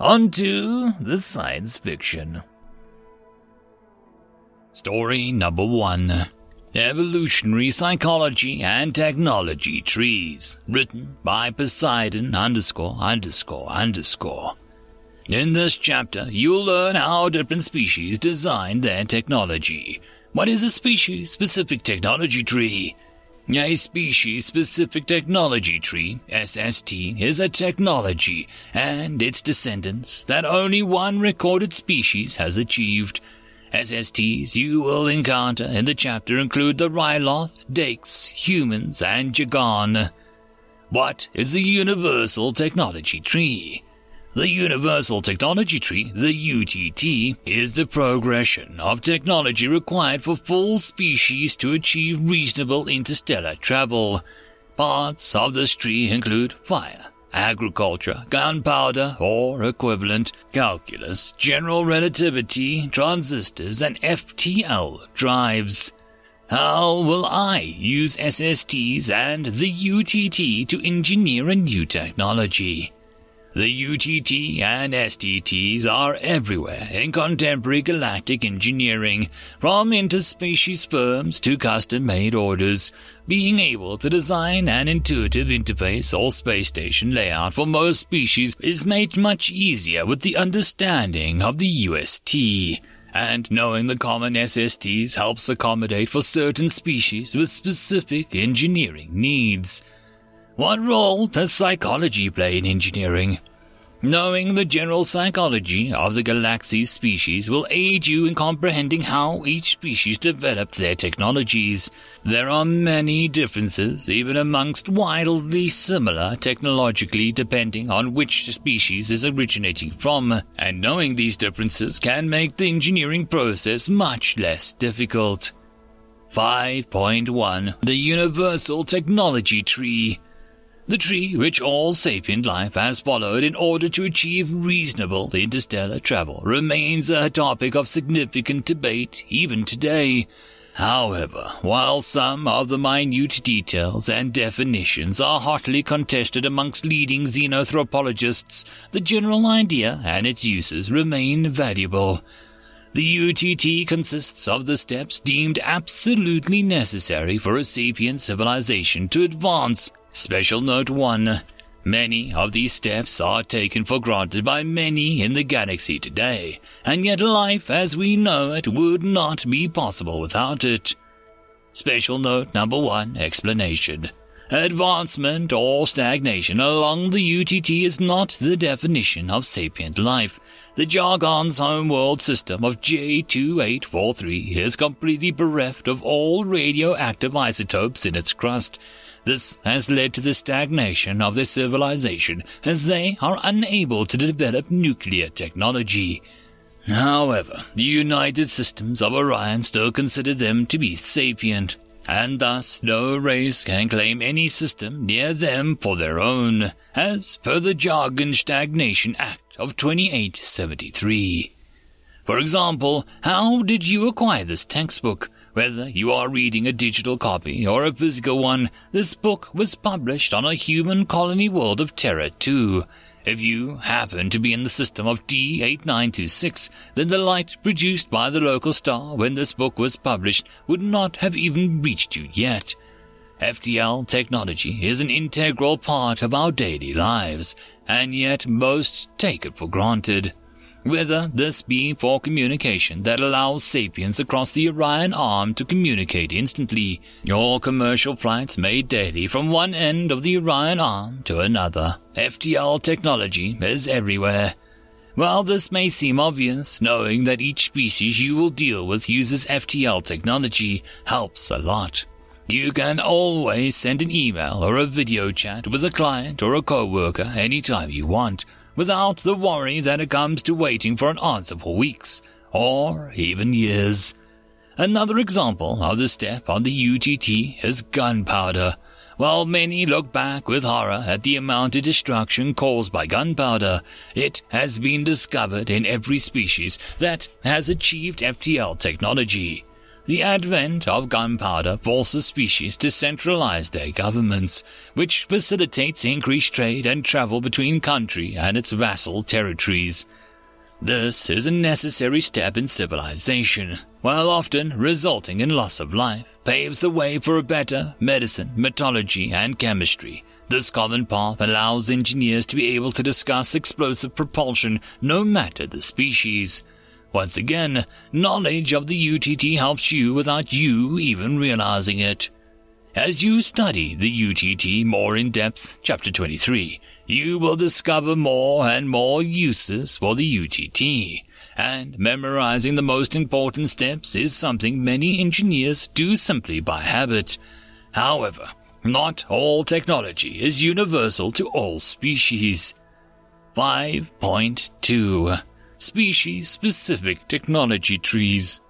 On to the science fiction. Story number one Evolutionary Psychology and Technology Trees, written by Poseidon underscore underscore underscore. In this chapter, you'll learn how different species design their technology. What is a species specific technology tree? A species specific technology tree, SST, is a technology and its descendants that only one recorded species has achieved. SSTs you will encounter in the chapter include the Ryloth, Daix, humans, and Jagan. What is the Universal Technology Tree? The Universal Technology Tree, the UTT, is the progression of technology required for full species to achieve reasonable interstellar travel. Parts of this tree include fire, agriculture, gunpowder or equivalent, calculus, general relativity, transistors, and FTL drives. How will I use SSTs and the UTT to engineer a new technology? The UTT and STTs are everywhere in contemporary galactic engineering, from interspecies firms to custom-made orders. Being able to design an intuitive interface or space station layout for most species is made much easier with the understanding of the UST. And knowing the common SSTs helps accommodate for certain species with specific engineering needs. What role does psychology play in engineering? Knowing the general psychology of the galaxy's species will aid you in comprehending how each species developed their technologies. There are many differences, even amongst wildly similar technologically, depending on which species is originating from, and knowing these differences can make the engineering process much less difficult. 5.1 The Universal Technology Tree the tree which all sapient life has followed in order to achieve reasonable interstellar travel remains a topic of significant debate even today. However, while some of the minute details and definitions are hotly contested amongst leading xenanthropologists, the general idea and its uses remain valuable. The UTT consists of the steps deemed absolutely necessary for a sapient civilization to advance Special Note 1. Many of these steps are taken for granted by many in the galaxy today, and yet life as we know it would not be possible without it. Special Note Number 1 Explanation Advancement or stagnation along the UTT is not the definition of sapient life. The Jagan's homeworld system of J2843 is completely bereft of all radioactive isotopes in its crust. This has led to the stagnation of their civilization as they are unable to develop nuclear technology. However, the United Systems of Orion still consider them to be sapient, and thus no race can claim any system near them for their own, as per the Jargon Stagnation Act of 2873. For example, how did you acquire this textbook? Whether you are reading a digital copy or a physical one, this book was published on a human colony world of Terra 2. If you happen to be in the system of D8926, then the light produced by the local star when this book was published would not have even reached you yet. FTL technology is an integral part of our daily lives, and yet most take it for granted whether this be for communication that allows sapiens across the Orion arm to communicate instantly, or commercial flights made daily from one end of the Orion arm to another. FTL technology is everywhere. While this may seem obvious, knowing that each species you will deal with uses FTL technology helps a lot. You can always send an email or a video chat with a client or a coworker anytime you want, without the worry that it comes to waiting for an answer for weeks, or even years. Another example of the step on the UTT is gunpowder. While many look back with horror at the amount of destruction caused by gunpowder, it has been discovered in every species that has achieved FTL technology. The advent of gunpowder forces species to centralize their governments, which facilitates increased trade and travel between country and its vassal territories. This is a necessary step in civilization, while often resulting in loss of life, paves the way for a better medicine, metallurgy, and chemistry. This common path allows engineers to be able to discuss explosive propulsion no matter the species. Once again, knowledge of the UTT helps you without you even realizing it. As you study the UTT more in depth, chapter 23, you will discover more and more uses for the UTT. And memorizing the most important steps is something many engineers do simply by habit. However, not all technology is universal to all species. 5.2 Species specific technology trees.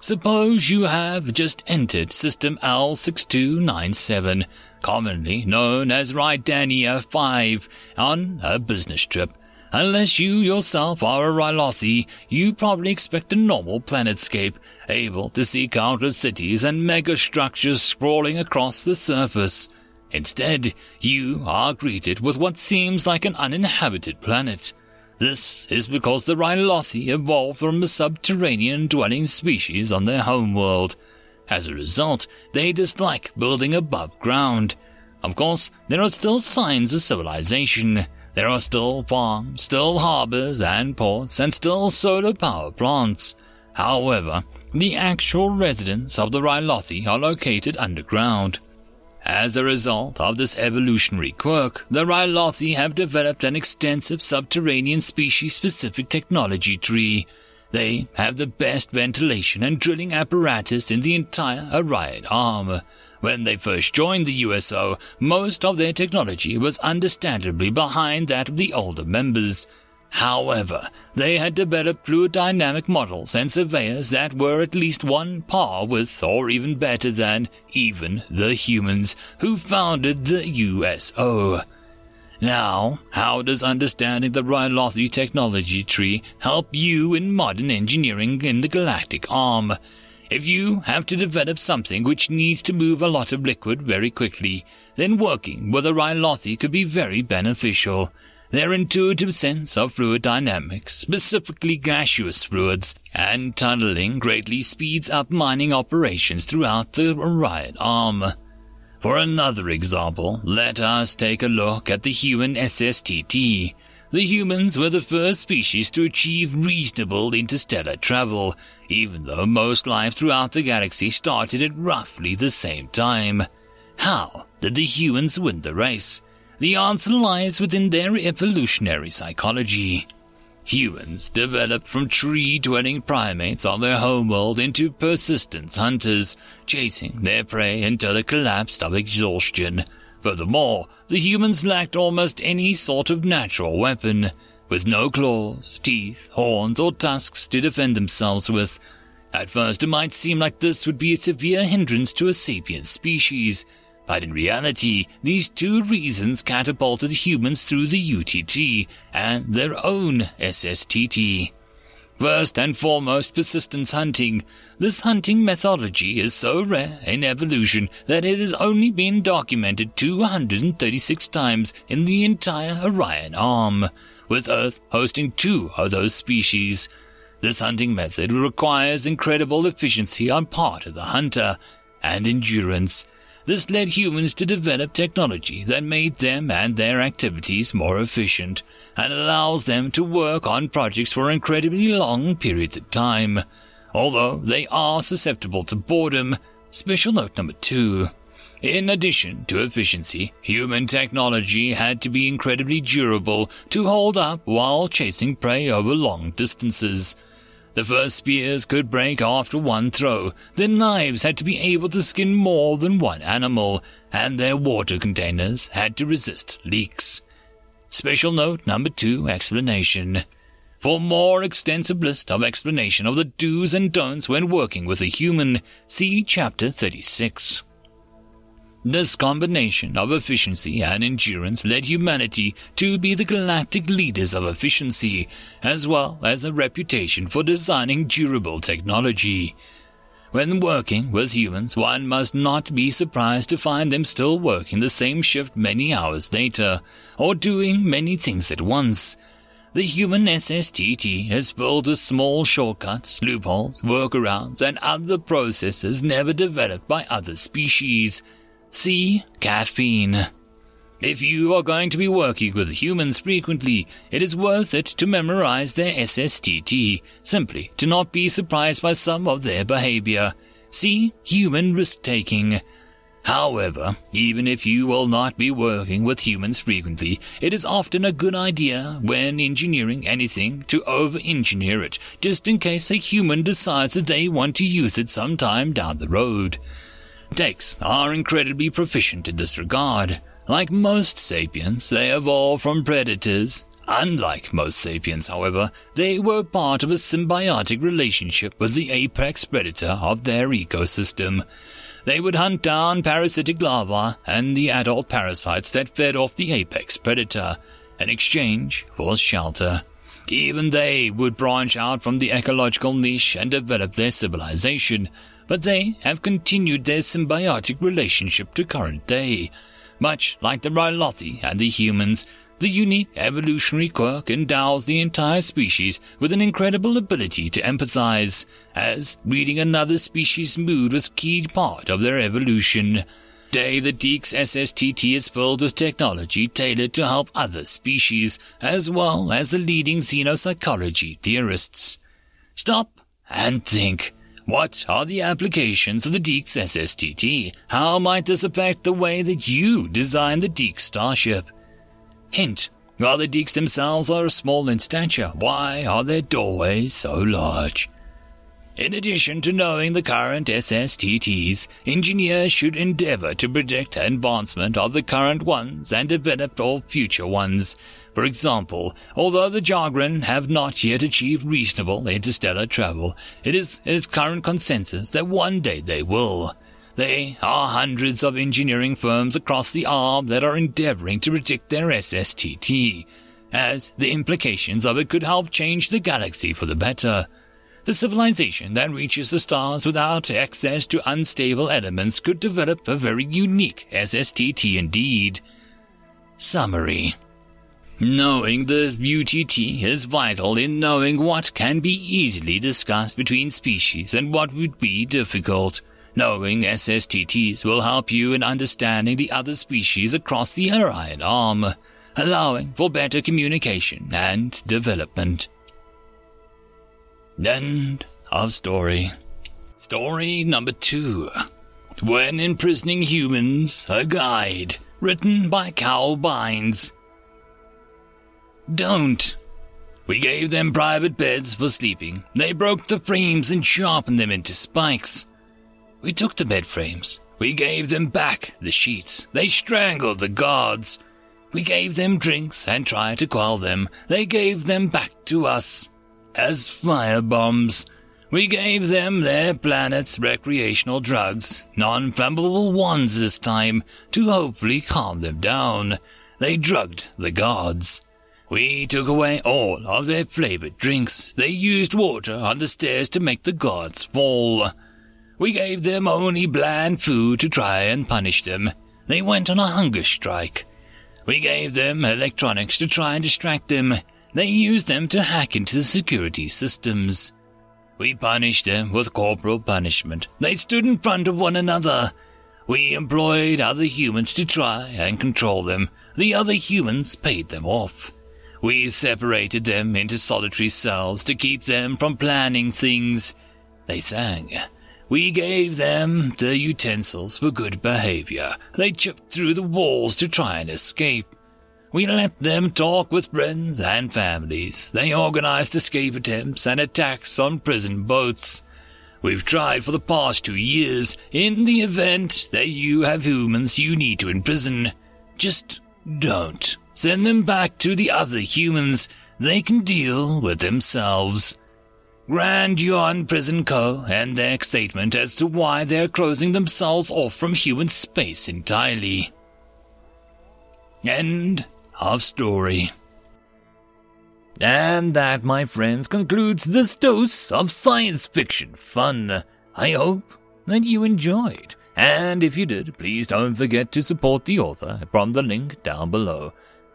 Suppose you have just entered system L6297 commonly known as Rydania 5, on a business trip. Unless you yourself are a Rylothi, you probably expect a normal planetscape, able to see countless cities and megastructures sprawling across the surface. Instead, you are greeted with what seems like an uninhabited planet. This is because the Rylothi evolved from a subterranean dwelling species on their homeworld. As a result, they dislike building above ground. Of course, there are still signs of civilization. There are still farms, still harbors and ports, and still solar power plants. However, the actual residents of the Rylothi are located underground. As a result of this evolutionary quirk, the Rylothi have developed an extensive subterranean species-specific technology tree. They have the best ventilation and drilling apparatus in the entire Orion arm. When they first joined the USO, most of their technology was understandably behind that of the older members. However, they had developed fluid dynamic models and surveyors that were at least one par with, or even better than, even the humans who founded the USO. Now, how does understanding the Rylothi technology tree help you in modern engineering in the galactic arm? If you have to develop something which needs to move a lot of liquid very quickly, then working with a Rylothi could be very beneficial. Their intuitive sense of fluid dynamics, specifically gaseous fluids, and tunneling greatly speeds up mining operations throughout the Orion arm. For another example, let us take a look at the human SSTT. The humans were the first species to achieve reasonable interstellar travel, even though most life throughout the galaxy started at roughly the same time. How did the humans win the race? The answer lies within their evolutionary psychology. Humans developed from tree-dwelling primates on their homeworld into persistent hunters, chasing their prey until it collapsed of exhaustion. Furthermore, the humans lacked almost any sort of natural weapon, with no claws, teeth, horns, or tusks to defend themselves with. At first, it might seem like this would be a severe hindrance to a sapient species, but in reality, these two reasons catapulted humans through the UTT and their own SSTT. First and foremost, persistence hunting. This hunting methodology is so rare in evolution that it has only been documented 236 times in the entire Orion arm, with Earth hosting two of those species. This hunting method requires incredible efficiency on part of the hunter and endurance this led humans to develop technology that made them and their activities more efficient and allows them to work on projects for incredibly long periods of time. Although they are susceptible to boredom, special note number two. In addition to efficiency, human technology had to be incredibly durable to hold up while chasing prey over long distances. The first spears could break after one throw, their knives had to be able to skin more than one animal, and their water containers had to resist leaks. Special note number two, explanation. For more extensive list of explanation of the do's and don'ts when working with a human, see chapter 36. This combination of efficiency and endurance led humanity to be the galactic leaders of efficiency, as well as a reputation for designing durable technology. When working with humans, one must not be surprised to find them still working the same shift many hours later, or doing many things at once. The human SSTT is filled with small shortcuts, loopholes, workarounds, and other processes never developed by other species. See caffeine. If you are going to be working with humans frequently, it is worth it to memorize their SSTT, simply to not be surprised by some of their behavior. See human risk taking. However, even if you will not be working with humans frequently, it is often a good idea when engineering anything to over-engineer it, just in case a human decides that they want to use it sometime down the road. Dakes are incredibly proficient in this regard. Like most sapiens, they evolved from predators. Unlike most sapiens, however, they were part of a symbiotic relationship with the apex predator of their ecosystem. They would hunt down parasitic larvae and the adult parasites that fed off the apex predator in exchange for shelter. Even they would branch out from the ecological niche and develop their civilization, but they have continued their symbiotic relationship to current day. Much like the Rylothi and the humans, the unique evolutionary quirk endows the entire species with an incredible ability to empathize, as reading another species' mood was key part of their evolution. Today, the Deeks SSTT is filled with technology tailored to help other species, as well as the leading xenopsychology theorists. Stop and think. What are the applications of the Deeks SSTT? How might this affect the way that you design the Deeks starship? Hint. While the Deeks themselves are small in stature, why are their doorways so large? In addition to knowing the current SSTTs, engineers should endeavor to predict advancement of the current ones and develop all future ones. For example, although the Jagran have not yet achieved reasonable interstellar travel, it is its current consensus that one day they will. There are hundreds of engineering firms across the arm that are endeavoring to predict their SSTT, as the implications of it could help change the galaxy for the better. The civilization that reaches the stars without access to unstable elements could develop a very unique SSTT indeed. Summary Knowing the UTT is vital in knowing what can be easily discussed between species and what would be difficult. Knowing SSTTs will help you in understanding the other species across the Orion arm, allowing for better communication and development. End of story. Story number two. When Imprisoning Humans, a Guide, written by Cal Bynes. Don't. We gave them private beds for sleeping. They broke the frames and sharpened them into spikes. We took the bed frames. We gave them back the sheets. They strangled the guards. We gave them drinks and tried to quell them. They gave them back to us as firebombs. We gave them their planet's recreational drugs, non-flammable ones this time, to hopefully calm them down. They drugged the gods. We took away all of their flavored drinks. They used water on the stairs to make the gods fall. We gave them only bland food to try and punish them. They went on a hunger strike. We gave them electronics to try and distract them. They used them to hack into the security systems. We punished them with corporal punishment. They stood in front of one another. We employed other humans to try and control them. The other humans paid them off. We separated them into solitary cells to keep them from planning things. They sang. We gave them the utensils for good behavior. They chipped through the walls to try and escape. We let them talk with friends and families. They organized escape attempts and attacks on prison boats. We've tried for the past two years in the event that you have humans you need to imprison. Just don't Send them back to the other humans. They can deal with themselves. Grand Yuan Prison Co. and their statement as to why they're closing themselves off from human space entirely. End of story. And that, my friends, concludes this dose of science fiction fun. I hope that you enjoyed. And if you did, please don't forget to support the author from the link down below.